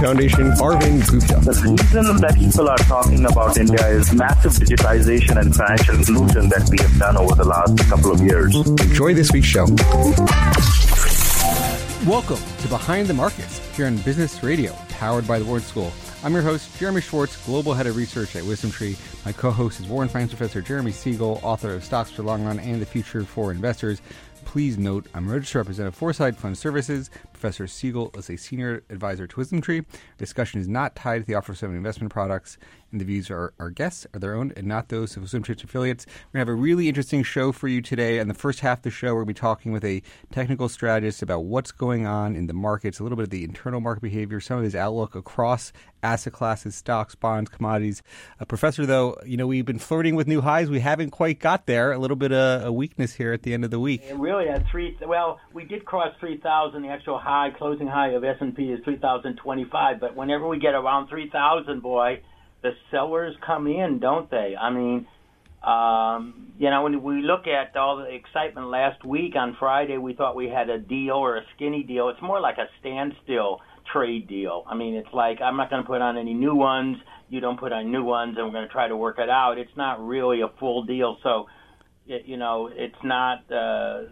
Foundation, Arvind Gupta. The reason that people are talking about India is massive digitization and financial inclusion that we have done over the last couple of years. Enjoy this week's show. Welcome to Behind the Markets here on Business Radio, powered by the Wharton School. I'm your host, Jeremy Schwartz, Global Head of Research at WisdomTree. My co host is Wharton Finance Professor Jeremy Siegel, author of Stocks for the Long Run and the Future for Investors. Please note, I'm a registered representative of Foreside Fund Services. Professor Siegel is a senior advisor to WisdomTree. Discussion is not tied to the offer of seven investment products, and the views of our guests are their own and not those of WisdomTree's affiliates. We're going to have a really interesting show for you today. In the first half of the show, we're going to be talking with a technical strategist about what's going on in the markets, a little bit of the internal market behavior, some of his outlook across asset classes, stocks, bonds, commodities. Uh, professor, though, you know, we've been flirting with new highs. We haven't quite got there. A little bit of a weakness here at the end of the week. Really, at three. Well, we did cross 3,000. The actual high, closing high of S&P is 3,025. But whenever we get around 3,000, boy, the sellers come in, don't they? I mean, um, you know, when we look at all the excitement last week on Friday, we thought we had a deal or a skinny deal. It's more like a standstill trade deal. I mean, it's like I'm not going to put on any new ones. You don't put on new ones, and we're going to try to work it out. It's not really a full deal, so it, you know, it's not uh,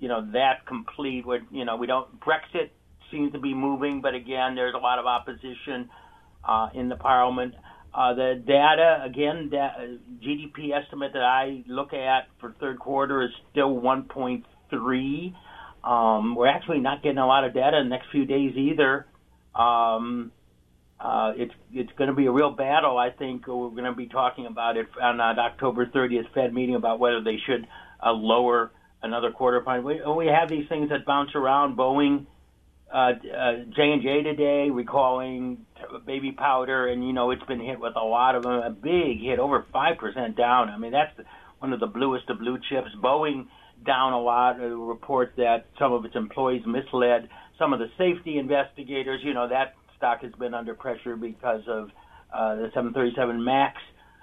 you know that complete. With you know, we don't Brexit seems to be moving, but again, there's a lot of opposition uh, in the Parliament. Uh, the data, again, da- GDP estimate that I look at for third quarter is still 1.3. Um, we're actually not getting a lot of data in the next few days either. Um, uh, it's it's going to be a real battle. I think we're going to be talking about it on uh, October 30th Fed meeting about whether they should uh, lower another quarter point. We, we have these things that bounce around. Boeing, uh, J and J today recalling baby powder, and you know it's been hit with a lot of them. A big hit, over five percent down. I mean that's one of the bluest of blue chips. Boeing down a lot. A report that some of its employees misled some of the safety investigators. You know that stock has been under pressure because of uh, the 737 Max.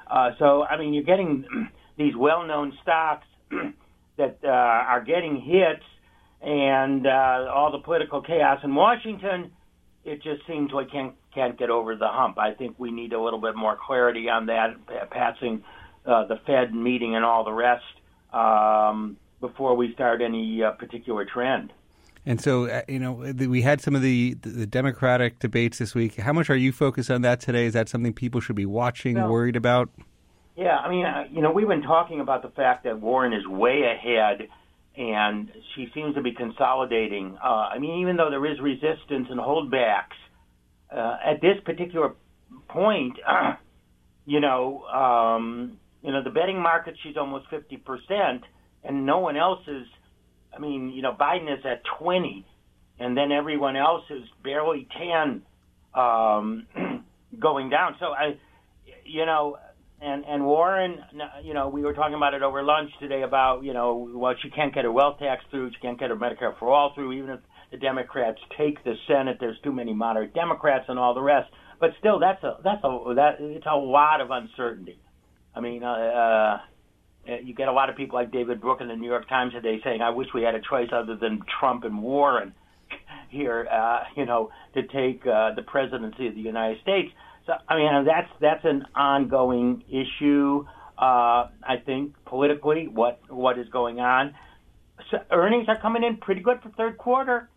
Uh, so I mean, you're getting these well-known stocks that uh, are getting hits, and uh, all the political chaos in Washington. It just seems like can't can't get over the hump. I think we need a little bit more clarity on that, passing uh, the Fed meeting and all the rest. Um, before we start any uh, particular trend. And so, uh, you know, we had some of the, the Democratic debates this week. How much are you focused on that today? Is that something people should be watching, well, worried about? Yeah, I mean, uh, you know, we've been talking about the fact that Warren is way ahead, and she seems to be consolidating. Uh, I mean, even though there is resistance and holdbacks, uh, at this particular point, you know, um, you know, the betting market, she's almost fifty percent and no one else is. I mean, you know, Biden is at 20, and then everyone else is barely 10, um, going down. So I, you know, and and Warren, you know, we were talking about it over lunch today about you know, well, she can't get her wealth tax through, she can't get her Medicare for all through, even if the Democrats take the Senate. There's too many moderate Democrats and all the rest. But still, that's a that's a that it's a lot of uncertainty. I mean, uh, uh you get a lot of people like David Brooks in the New York Times today saying, "I wish we had a choice other than Trump and Warren here, uh, you know, to take uh, the presidency of the United States." So, I mean, that's that's an ongoing issue. Uh, I think politically, what what is going on? So earnings are coming in pretty good for third quarter.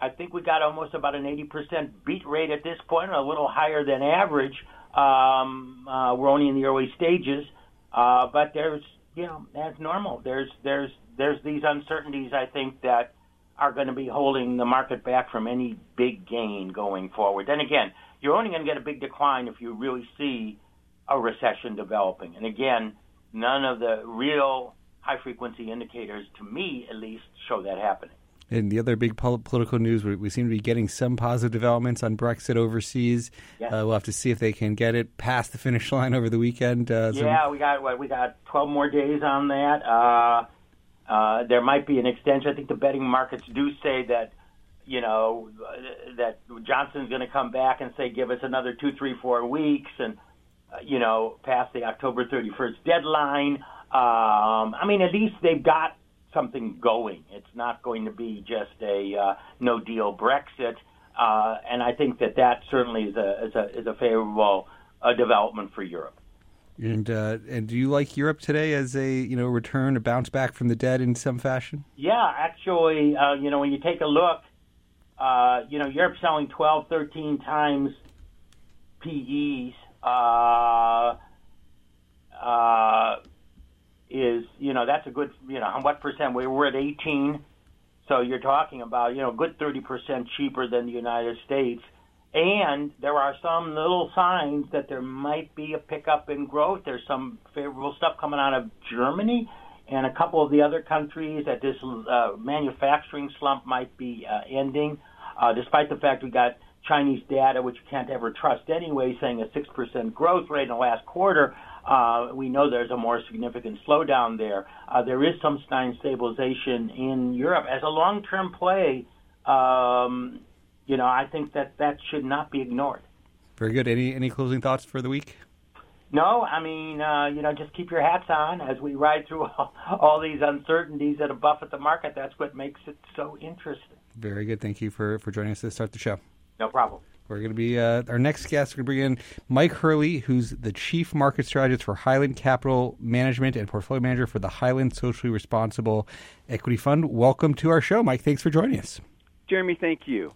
I think we got almost about an 80% beat rate at this point, a little higher than average. Um, uh, we're only in the early stages, uh, but there's you know, as normal. There's there's there's these uncertainties I think that are going to be holding the market back from any big gain going forward. Then again, you're only going to get a big decline if you really see a recession developing. And again, none of the real high frequency indicators, to me at least, show that happening. And the other big political news, we, we, seem to be getting some positive developments on Brexit overseas. Yes. Uh, we'll have to see if they can get it past the finish line over the weekend. Uh, yeah, we got what we got 12 more days on that. Uh, uh, there might be an extension. I think the betting markets do say that you know that Johnson's going to come back and say give us another two, three, four weeks, and uh, you know past the October 31st deadline. Um, I mean, at least they've got something going. It's not going to be just a uh, no deal Brexit, uh, and I think that that certainly is a is a, is a favorable uh, development for Europe. And uh, and do you like Europe today as a you know return, a bounce back from the dead in some fashion? Yeah, actually, uh, you know when you take a look, uh, you know Europe's selling 12, 13 times PEs. Uh, uh, is you know that's a good you know what percent? We were at 18 so you're talking about you know good 30% cheaper than the United States. And there are some little signs that there might be a pickup in growth. There's some favorable stuff coming out of Germany and a couple of the other countries that this uh, manufacturing slump might be uh, ending uh, despite the fact we got Chinese data, which you can't ever trust anyway, saying a 6% growth rate in the last quarter uh, we know there's a more significant slowdown there. Uh, there is some sign stabilization in Europe as a long-term play. Um, you know, I think that that should not be ignored. Very good. Any any closing thoughts for the week? No, I mean, uh, you know, just keep your hats on as we ride through all, all these uncertainties that buffet the market. That's what makes it so interesting. Very good. Thank you for, for joining us to start the show. No problem. We're going to be uh, our next guest. We're going to bring in Mike Hurley, who's the chief market strategist for Highland Capital Management and portfolio manager for the Highland Socially Responsible Equity Fund. Welcome to our show, Mike. Thanks for joining us. Jeremy, thank you.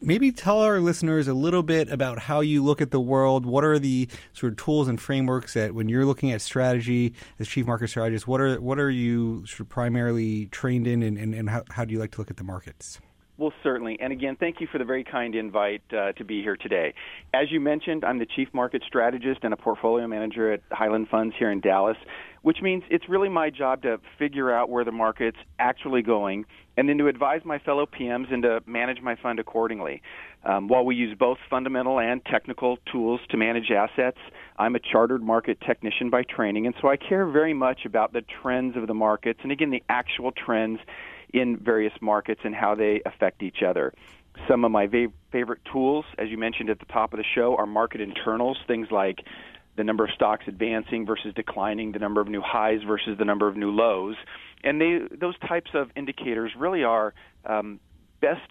Maybe tell our listeners a little bit about how you look at the world. What are the sort of tools and frameworks that, when you're looking at strategy as chief market strategist, what are what are you sort of primarily trained in, and, and, and how, how do you like to look at the markets? Well, certainly. And again, thank you for the very kind invite uh, to be here today. As you mentioned, I'm the chief market strategist and a portfolio manager at Highland Funds here in Dallas, which means it's really my job to figure out where the market's actually going and then to advise my fellow PMs and to manage my fund accordingly. Um, while we use both fundamental and technical tools to manage assets, I'm a chartered market technician by training, and so I care very much about the trends of the markets and again, the actual trends in various markets and how they affect each other. Some of my va- favorite tools, as you mentioned at the top of the show, are market internals, things like the number of stocks advancing versus declining, the number of new highs versus the number of new lows. And they, those types of indicators really are um, best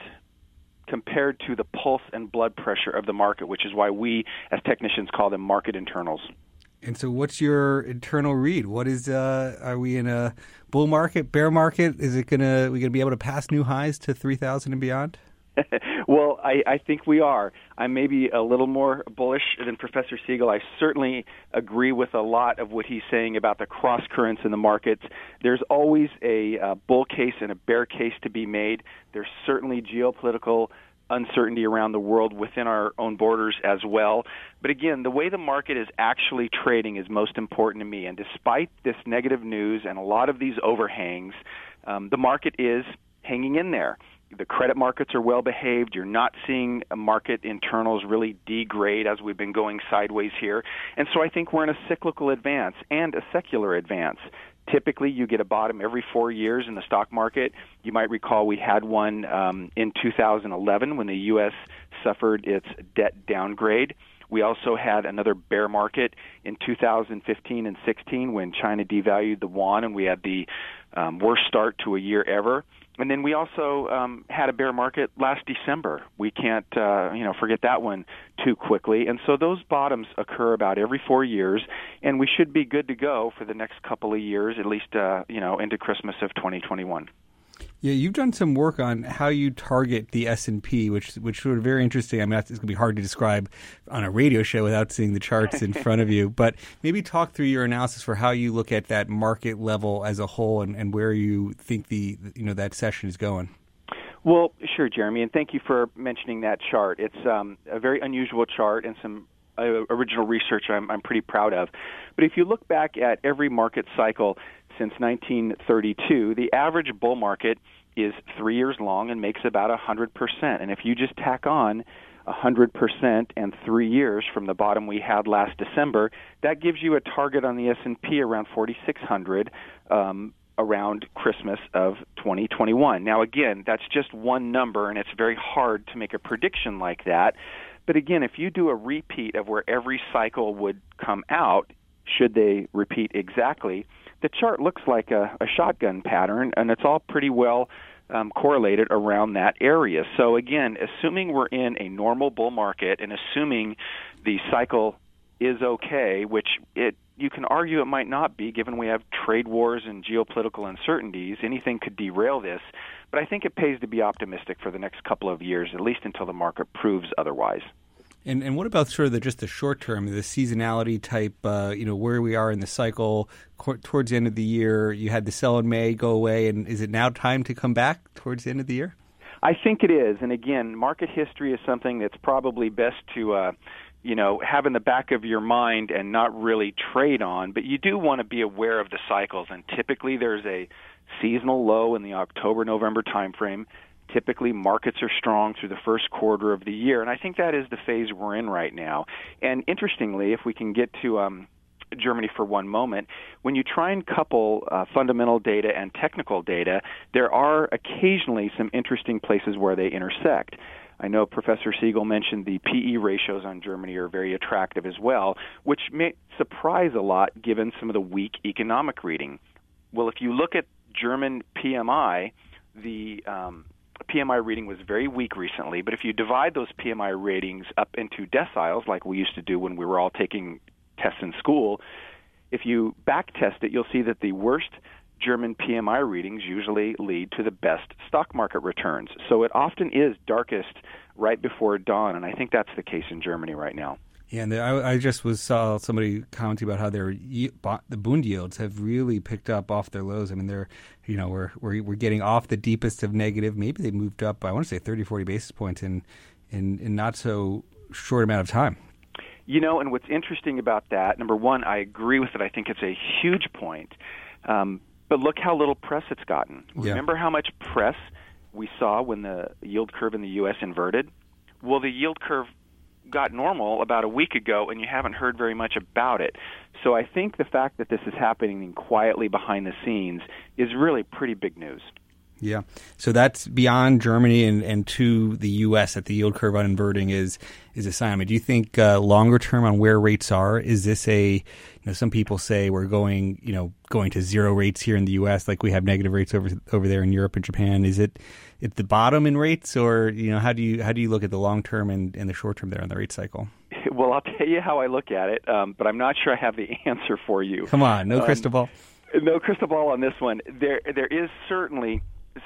compared to the pulse and blood pressure of the market, which is why we as technicians call them market internals. And so, what's your internal read? What is? Uh, are we in a bull market, bear market? Is it gonna? We gonna be able to pass new highs to three thousand and beyond? well, I, I think we are. I may be a little more bullish than Professor Siegel. I certainly agree with a lot of what he's saying about the cross currents in the markets. There's always a uh, bull case and a bear case to be made. There's certainly geopolitical uncertainty around the world within our own borders as well. But again, the way the market is actually trading is most important to me. And despite this negative news and a lot of these overhangs, um, the market is hanging in there. The credit markets are well behaved. You're not seeing market internals really degrade as we've been going sideways here. And so I think we're in a cyclical advance and a secular advance. Typically, you get a bottom every four years in the stock market. You might recall we had one um, in 2011 when the U.S. suffered its debt downgrade. We also had another bear market in 2015 and 16 when China devalued the yuan and we had the um, worst start to a year ever. And then we also um, had a bear market last December. We can't, uh, you know, forget that one too quickly. And so those bottoms occur about every four years, and we should be good to go for the next couple of years, at least, uh, you know, into Christmas of 2021. Yeah, you've done some work on how you target the S and P, which which are very interesting. I mean, it's going to be hard to describe on a radio show without seeing the charts in front of you. But maybe talk through your analysis for how you look at that market level as a whole, and, and where you think the you know that session is going. Well, sure, Jeremy, and thank you for mentioning that chart. It's um, a very unusual chart and some uh, original research I'm, I'm pretty proud of. But if you look back at every market cycle since 1932, the average bull market is three years long and makes about a 100%. And if you just tack on a 100% and three years from the bottom we had last December, that gives you a target on the S&P around 4,600 um, around Christmas of 2021. Now, again, that's just one number, and it's very hard to make a prediction like that. But again, if you do a repeat of where every cycle would come out, should they repeat exactly, the chart looks like a, a shotgun pattern, and it's all pretty well um, correlated around that area. So again, assuming we're in a normal bull market and assuming the cycle is okay, which it you can argue it might not be given we have trade wars and geopolitical uncertainties. Anything could derail this, but I think it pays to be optimistic for the next couple of years, at least until the market proves otherwise. And and what about sort of the, just the short term, the seasonality type? Uh, you know, where we are in the cycle co- towards the end of the year. You had the sell in May go away, and is it now time to come back towards the end of the year? I think it is, and again, market history is something that's probably best to. Uh, you know, have in the back of your mind and not really trade on, but you do want to be aware of the cycles. And typically, there's a seasonal low in the October November timeframe Typically, markets are strong through the first quarter of the year, and I think that is the phase we're in right now. And interestingly, if we can get to um, Germany for one moment, when you try and couple uh, fundamental data and technical data, there are occasionally some interesting places where they intersect. I know Professor Siegel mentioned the PE ratios on Germany are very attractive as well, which may surprise a lot given some of the weak economic reading. Well, if you look at German PMI, the um, PMI reading was very weak recently, but if you divide those PMI ratings up into deciles, like we used to do when we were all taking tests in school, if you back test it, you'll see that the worst German PMI readings usually lead to the best stock market returns. So it often is darkest right before dawn, and I think that's the case in Germany right now. Yeah, and I, I, just was saw somebody commenting about how their the Bund yields have really picked up off their lows. I mean, they're you know we're we're we're getting off the deepest of negative. Maybe they moved up. I want to say 30, 40 basis points in in in not so short amount of time. You know, and what's interesting about that, number one, I agree with it. I think it's a huge point. Um, but look how little press it's gotten. Yeah. Remember how much press we saw when the yield curve in the U.S. inverted? Well, the yield curve got normal about a week ago and you haven't heard very much about it. So I think the fact that this is happening quietly behind the scenes is really pretty big news. Yeah. So that's beyond Germany and, and to the U.S. that the yield curve on inverting is is a sign. I mean, do you think uh, longer term on where rates are is this a you know some people say we're going you know going to zero rates here in the U.S. like we have negative rates over over there in Europe and Japan. Is it at the bottom in rates, or you know how do you how do you look at the long term and, and the short term there on the rate cycle? Well, I'll tell you how I look at it, um, but I'm not sure I have the answer for you. Come on, no um, crystal ball. No crystal ball on this one. There there is certainly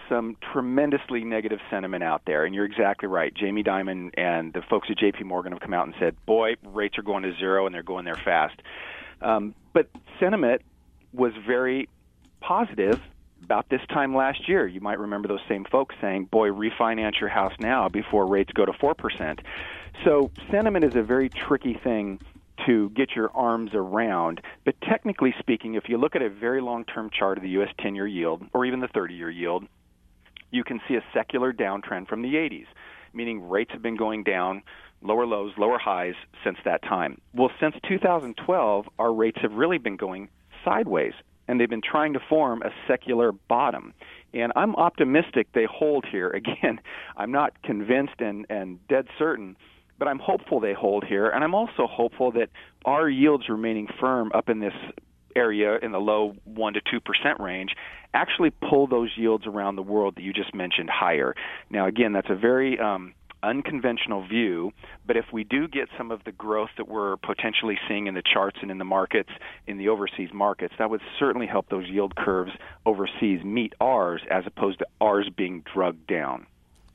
some tremendously negative sentiment out there, and you're exactly right. Jamie Dimon and the folks at J.P. Morgan have come out and said, "Boy, rates are going to zero, and they're going there fast." Um, but sentiment was very positive about this time last year. You might remember those same folks saying, "Boy, refinance your house now before rates go to four percent." So sentiment is a very tricky thing to get your arms around. But technically speaking, if you look at a very long term chart of the U.S. 10 year yield or even the 30 year yield, you can see a secular downtrend from the 80s, meaning rates have been going down, lower lows, lower highs since that time. Well, since 2012, our rates have really been going sideways, and they've been trying to form a secular bottom. And I'm optimistic they hold here. Again, I'm not convinced and, and dead certain, but I'm hopeful they hold here. And I'm also hopeful that our yields remaining firm up in this area in the low 1 to 2% range actually pull those yields around the world that you just mentioned higher. Now, again, that's a very um, unconventional view, but if we do get some of the growth that we're potentially seeing in the charts and in the markets, in the overseas markets, that would certainly help those yield curves overseas meet ours as opposed to ours being drugged down.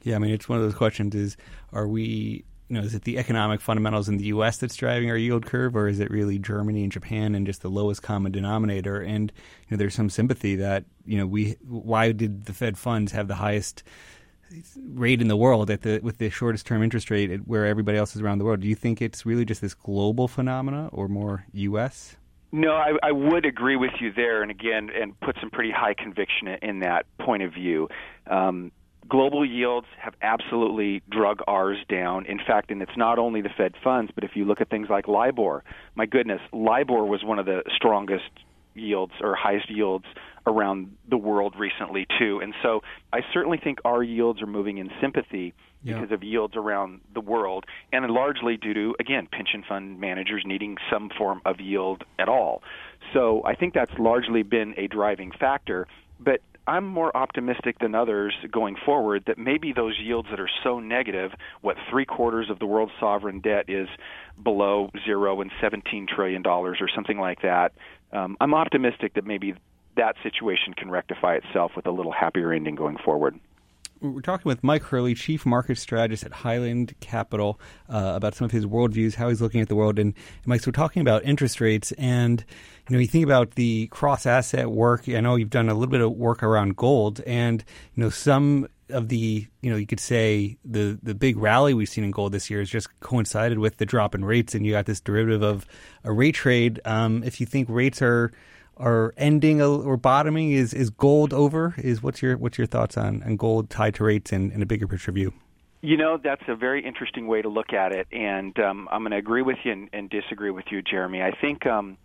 Yeah, I mean, it's one of those questions is are we you know, is it the economic fundamentals in the U.S. that's driving our yield curve, or is it really Germany and Japan and just the lowest common denominator? And you know, there's some sympathy that you know we why did the Fed funds have the highest rate in the world at the with the shortest term interest rate where everybody else is around the world. Do you think it's really just this global phenomena or more U.S.? No, I, I would agree with you there, and again, and put some pretty high conviction in that point of view. Um, global yields have absolutely drug ours down. In fact, and it's not only the Fed funds, but if you look at things like LIBOR, my goodness, LIBOR was one of the strongest yields or highest yields around the world recently too. And so I certainly think our yields are moving in sympathy yeah. because of yields around the world and largely due to again pension fund managers needing some form of yield at all. So I think that's largely been a driving factor, but I'm more optimistic than others going forward that maybe those yields that are so negative, what three quarters of the world's sovereign debt is below zero and 17 trillion dollars or something like that. Um, I'm optimistic that maybe that situation can rectify itself with a little happier ending going forward. We're talking with Mike Hurley, Chief Market Strategist at Highland Capital, uh, about some of his worldviews, how he's looking at the world. And, Mike, so we're talking about interest rates, and you know, you think about the cross asset work. I know you've done a little bit of work around gold, and you know, some of the you know you could say the the big rally we've seen in gold this year has just coincided with the drop in rates, and you got this derivative of a rate trade. Um, if you think rates are are ending or bottoming? Is is gold over? Is what's your what's your thoughts on, on gold tied to rates and, and a bigger picture view? You know, that's a very interesting way to look at it, and um, I'm going to agree with you and, and, disagree with you, Jeremy. I think um,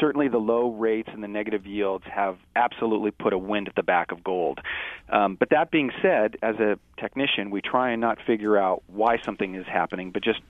certainly the low rates and the negative yields have absolutely put a wind at the back of gold. Um, but that being said, as a technician, we try and not figure out why something is happening, but just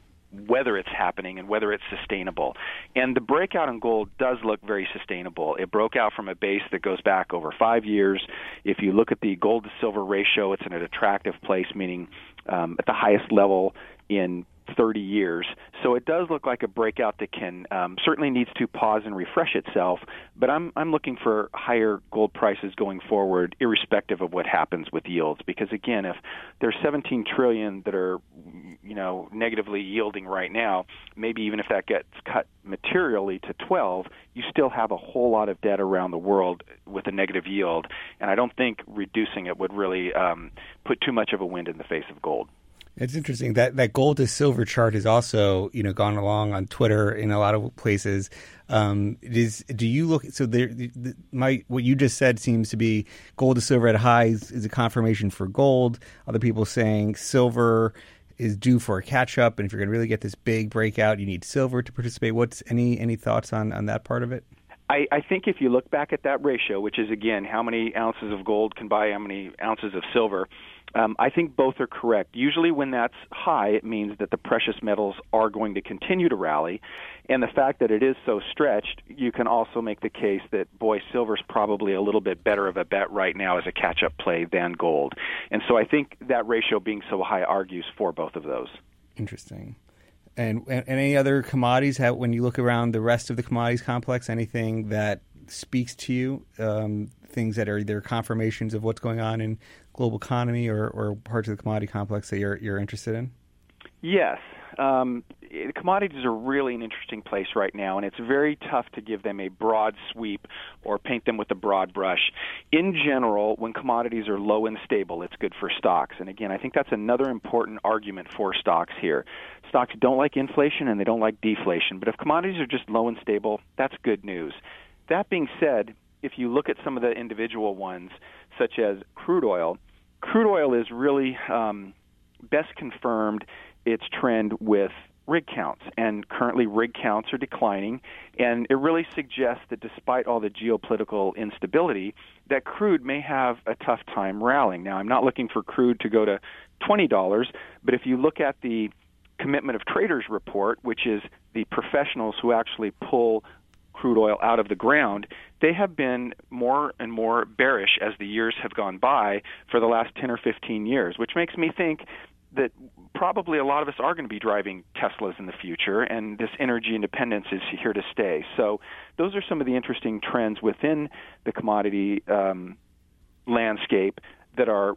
whether it's happening and whether it's sustainable. And the breakout in gold does look very sustainable. It broke out from a base that goes back over five years. If you look at the gold to silver ratio, it's in an attractive place, meaning um, at the highest level in 30 years. So it does look like a breakout that can um, certainly needs to pause and refresh itself. But I'm I'm looking for higher gold prices going forward, irrespective of what happens with yields. Because again, if there's 17 trillion that are you know negatively yielding right now, maybe even if that gets cut materially to 12, you still have a whole lot of debt around the world with a negative yield. And I don't think reducing it would really um, put too much of a wind in the face of gold. It's interesting that that gold to silver chart has also you know gone along on Twitter in a lot of places. Um, is do you look so there? The, my what you just said seems to be gold to silver at highs is a confirmation for gold. Other people saying silver is due for a catch up, and if you're going to really get this big breakout, you need silver to participate. What's any any thoughts on on that part of it? I, I think if you look back at that ratio, which is again how many ounces of gold can buy how many ounces of silver, um, I think both are correct. Usually, when that's high, it means that the precious metals are going to continue to rally. And the fact that it is so stretched, you can also make the case that, boy, silver's probably a little bit better of a bet right now as a catch up play than gold. And so I think that ratio being so high argues for both of those. Interesting. And, and any other commodities? Have, when you look around the rest of the commodities complex, anything that speaks to you? Um, things that are either confirmations of what's going on in global economy or, or parts of the commodity complex that you're you're interested in? Yes. Um, commodities are really an interesting place right now, and it's very tough to give them a broad sweep or paint them with a broad brush. In general, when commodities are low and stable, it's good for stocks. And again, I think that's another important argument for stocks here. Stocks don't like inflation and they don't like deflation, but if commodities are just low and stable, that's good news. That being said, if you look at some of the individual ones, such as crude oil, crude oil is really um, best confirmed its trend with rig counts, and currently rig counts are declining, and it really suggests that despite all the geopolitical instability, that crude may have a tough time rallying. Now, I'm not looking for crude to go to $20, but if you look at the Commitment of Traders report, which is the professionals who actually pull crude oil out of the ground, they have been more and more bearish as the years have gone by for the last 10 or 15 years, which makes me think that probably a lot of us are going to be driving Teslas in the future, and this energy independence is here to stay. So, those are some of the interesting trends within the commodity um, landscape that are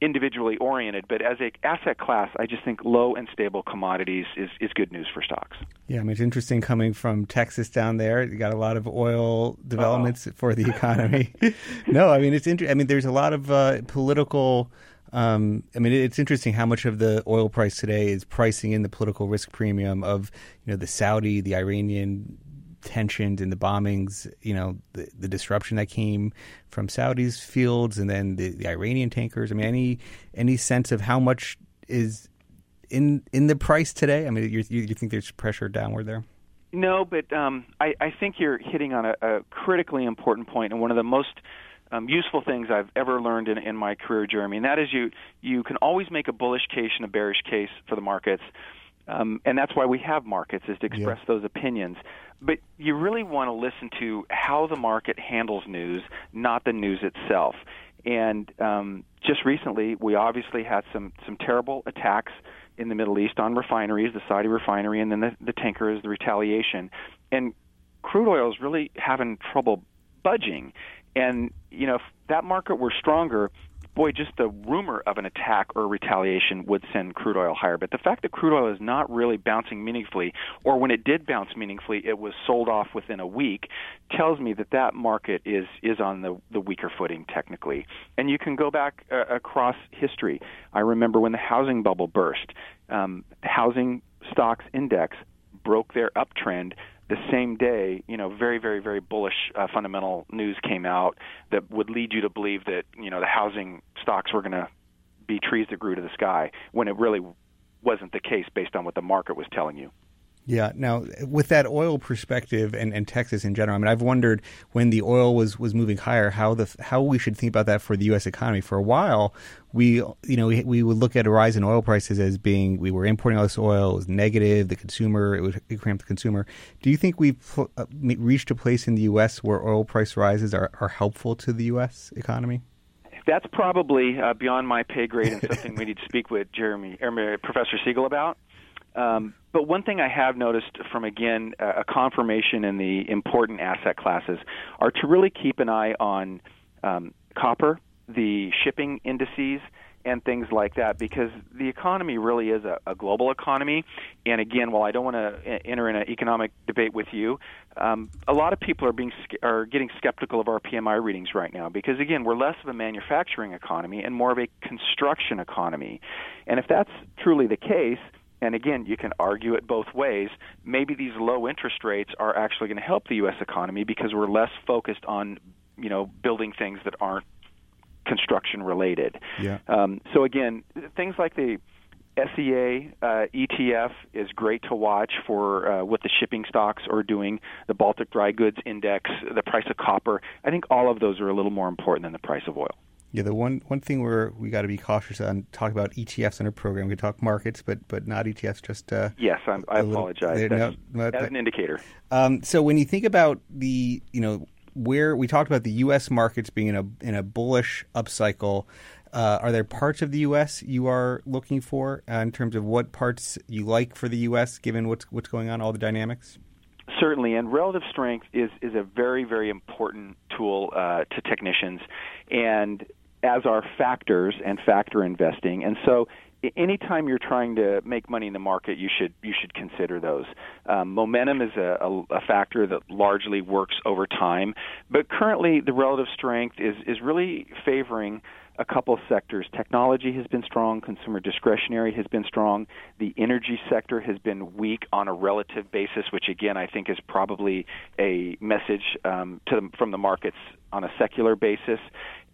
individually oriented, but as a asset class, I just think low and stable commodities is, is good news for stocks. Yeah, I mean it's interesting coming from Texas down there. You got a lot of oil developments oh. for the economy. no, I mean it's interesting. I mean there's a lot of uh, political. Um, I mean, it's interesting how much of the oil price today is pricing in the political risk premium of you know the Saudi, the Iranian tensions and the bombings, you know, the, the disruption that came from Saudi's fields and then the, the Iranian tankers. I mean, any any sense of how much is in in the price today? I mean, you you think there's pressure downward there? No, but um, I, I think you're hitting on a, a critically important point, and one of the most um, useful things I've ever learned in, in my career, Jeremy, and that is you you can always make a bullish case and a bearish case for the markets. Um, and that's why we have markets is to express yeah. those opinions. But you really want to listen to how the market handles news, not the news itself. And um, just recently, we obviously had some some terrible attacks in the Middle East on refineries, the Saudi refinery, and then the, the tankers, the retaliation. And crude oil is really having trouble budging. And you know, if that market were stronger, boy, just the rumor of an attack or retaliation would send crude oil higher. But the fact that crude oil is not really bouncing meaningfully, or when it did bounce meaningfully, it was sold off within a week, tells me that that market is is on the the weaker footing technically. And you can go back uh, across history. I remember when the housing bubble burst, um, housing stocks index broke their uptrend the same day, you know, very, very, very bullish uh, fundamental news came out that would lead you to believe that, you know, the housing stocks were going to be trees that grew to the sky when it really wasn't the case based on what the market was telling you. Yeah. Now, with that oil perspective and, and Texas in general, I mean, I've wondered when the oil was, was moving higher, how the how we should think about that for the U.S. economy. For a while, we you know we, we would look at a rise in oil prices as being we were importing all this oil, it was negative, the consumer, it would it cramp the consumer. Do you think we've uh, reached a place in the U.S. where oil price rises are, are helpful to the U.S. economy? That's probably uh, beyond my pay grade and something we need to speak with Jeremy, er, Professor Siegel about. Um, but one thing I have noticed from, again, a confirmation in the important asset classes are to really keep an eye on um, copper, the shipping indices, and things like that because the economy really is a, a global economy. And again, while I don't want to enter in an economic debate with you, um, a lot of people are being are getting skeptical of our PMI readings right now because again, we're less of a manufacturing economy and more of a construction economy. And if that's truly the case, and again, you can argue it both ways. Maybe these low interest rates are actually going to help the U.S. economy because we're less focused on, you know, building things that aren't construction related. Yeah. Um, so again, things like the SEA uh, ETF is great to watch for uh, what the shipping stocks are doing. The Baltic Dry Goods Index, the price of copper. I think all of those are a little more important than the price of oil. Yeah, the one one thing where we got to be cautious on talk about ETFs in our program. We talk markets, but but not ETFs. Just uh, yes, I'm, i apologize. Little, no, as an indicator. Um, so when you think about the you know where we talked about the U.S. markets being in a in a bullish upcycle. Uh, are there parts of the U.S. you are looking for uh, in terms of what parts you like for the U.S. given what's what's going on, all the dynamics? Certainly, and relative strength is is a very very important tool uh, to technicians, and as are factors and factor investing. And so anytime you're trying to make money in the market, you should you should consider those. Um, momentum is a, a, a, factor that largely works over time, but currently the relative strength is is really favoring a couple sectors. Technology has been strong, consumer discretionary has been strong, the energy sector has been weak on a relative basis, which again I think is probably a message um, to from the markets on a secular basis.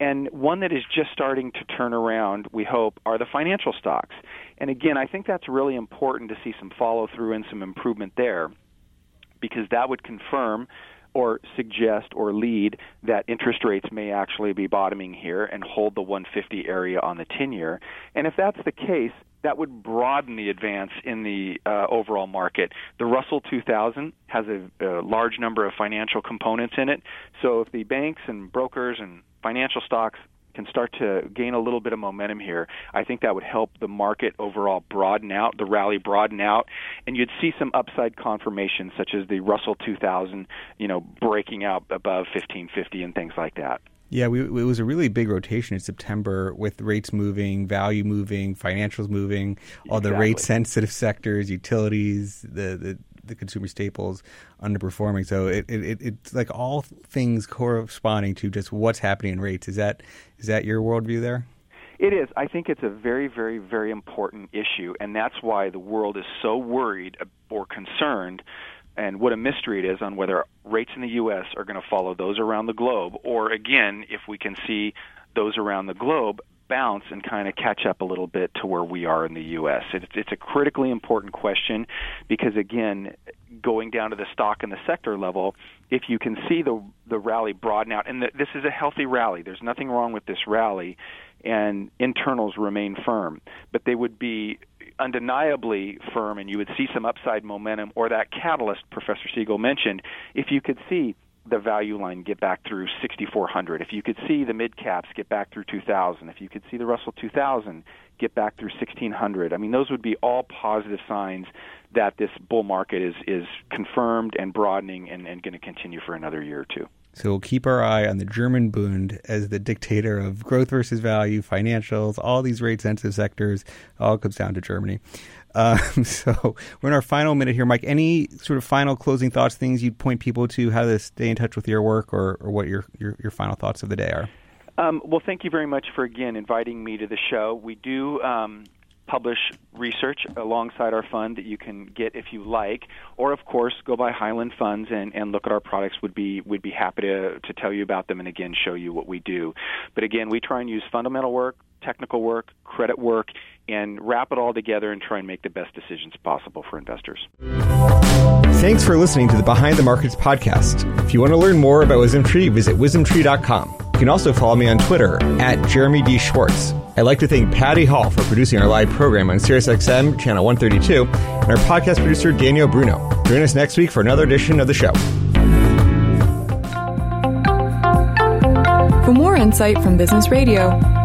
And one that is just starting to turn around, we hope, are the financial stocks. And again, I think that's really important to see some follow through and some improvement there because that would confirm or suggest or lead that interest rates may actually be bottoming here and hold the 150 area on the 10 year. And if that's the case, that would broaden the advance in the uh, overall market. The Russell 2000 has a, a large number of financial components in it. So if the banks and brokers and financial stocks can start to gain a little bit of momentum here, I think that would help the market overall broaden out, the rally broaden out, and you'd see some upside confirmation, such as the Russell 2000, you know, breaking out above 1550 and things like that. Yeah, we, it was a really big rotation in September with rates moving, value moving, financials moving, all the rate sensitive sectors, utilities, the, the, the consumer staples underperforming. So it, it, it, it's like all things corresponding to just what's happening in rates. Is that is that your worldview there? It is. I think it's a very, very, very important issue, and that's why the world is so worried or concerned and what a mystery it is on whether rates in the U.S. are going to follow those around the globe, or again, if we can see those around the globe bounce and kind of catch up a little bit to where we are in the U.S. It's, it's a critically important question because, again, going down to the stock and the sector level, if you can see the the rally broaden out, and the, this is a healthy rally. There's nothing wrong with this rally, and internals remain firm, but they would be undeniably firm and you would see some upside momentum or that catalyst Professor Siegel mentioned, if you could see the value line get back through 6400 if you could see the mid caps get back through 2000 if you could see the Russell 2000 get back through 1600 I mean those would be all positive signs that this bull market is is confirmed and broadening and, and going to continue for another year or two so we'll keep our eye on the German Bund as the dictator of growth versus value, financials, all these rate sensitive sectors. All comes down to Germany. Um, so we're in our final minute here, Mike. Any sort of final closing thoughts, things you'd point people to, how to stay in touch with your work, or, or what your, your, your final thoughts of the day are? Um, well, thank you very much for again inviting me to the show. We do um, publish research alongside our fund that you can get if you like, or of course go by Highland Funds and, and look at our products. Would be would be happy to to tell you about them and again show you what we do. But again, we try and use fundamental work, technical work, credit work, and wrap it all together and try and make the best decisions possible for investors. Thanks for listening to the Behind the Markets podcast. If you want to learn more about WisdomTree, visit wisdomtree.com. You can also follow me on Twitter at Jeremy D. Schwartz. I'd like to thank Patty Hall for producing our live program on SiriusXM channel 132 and our podcast producer Daniel Bruno. Join us next week for another edition of the show. For more insight from Business Radio,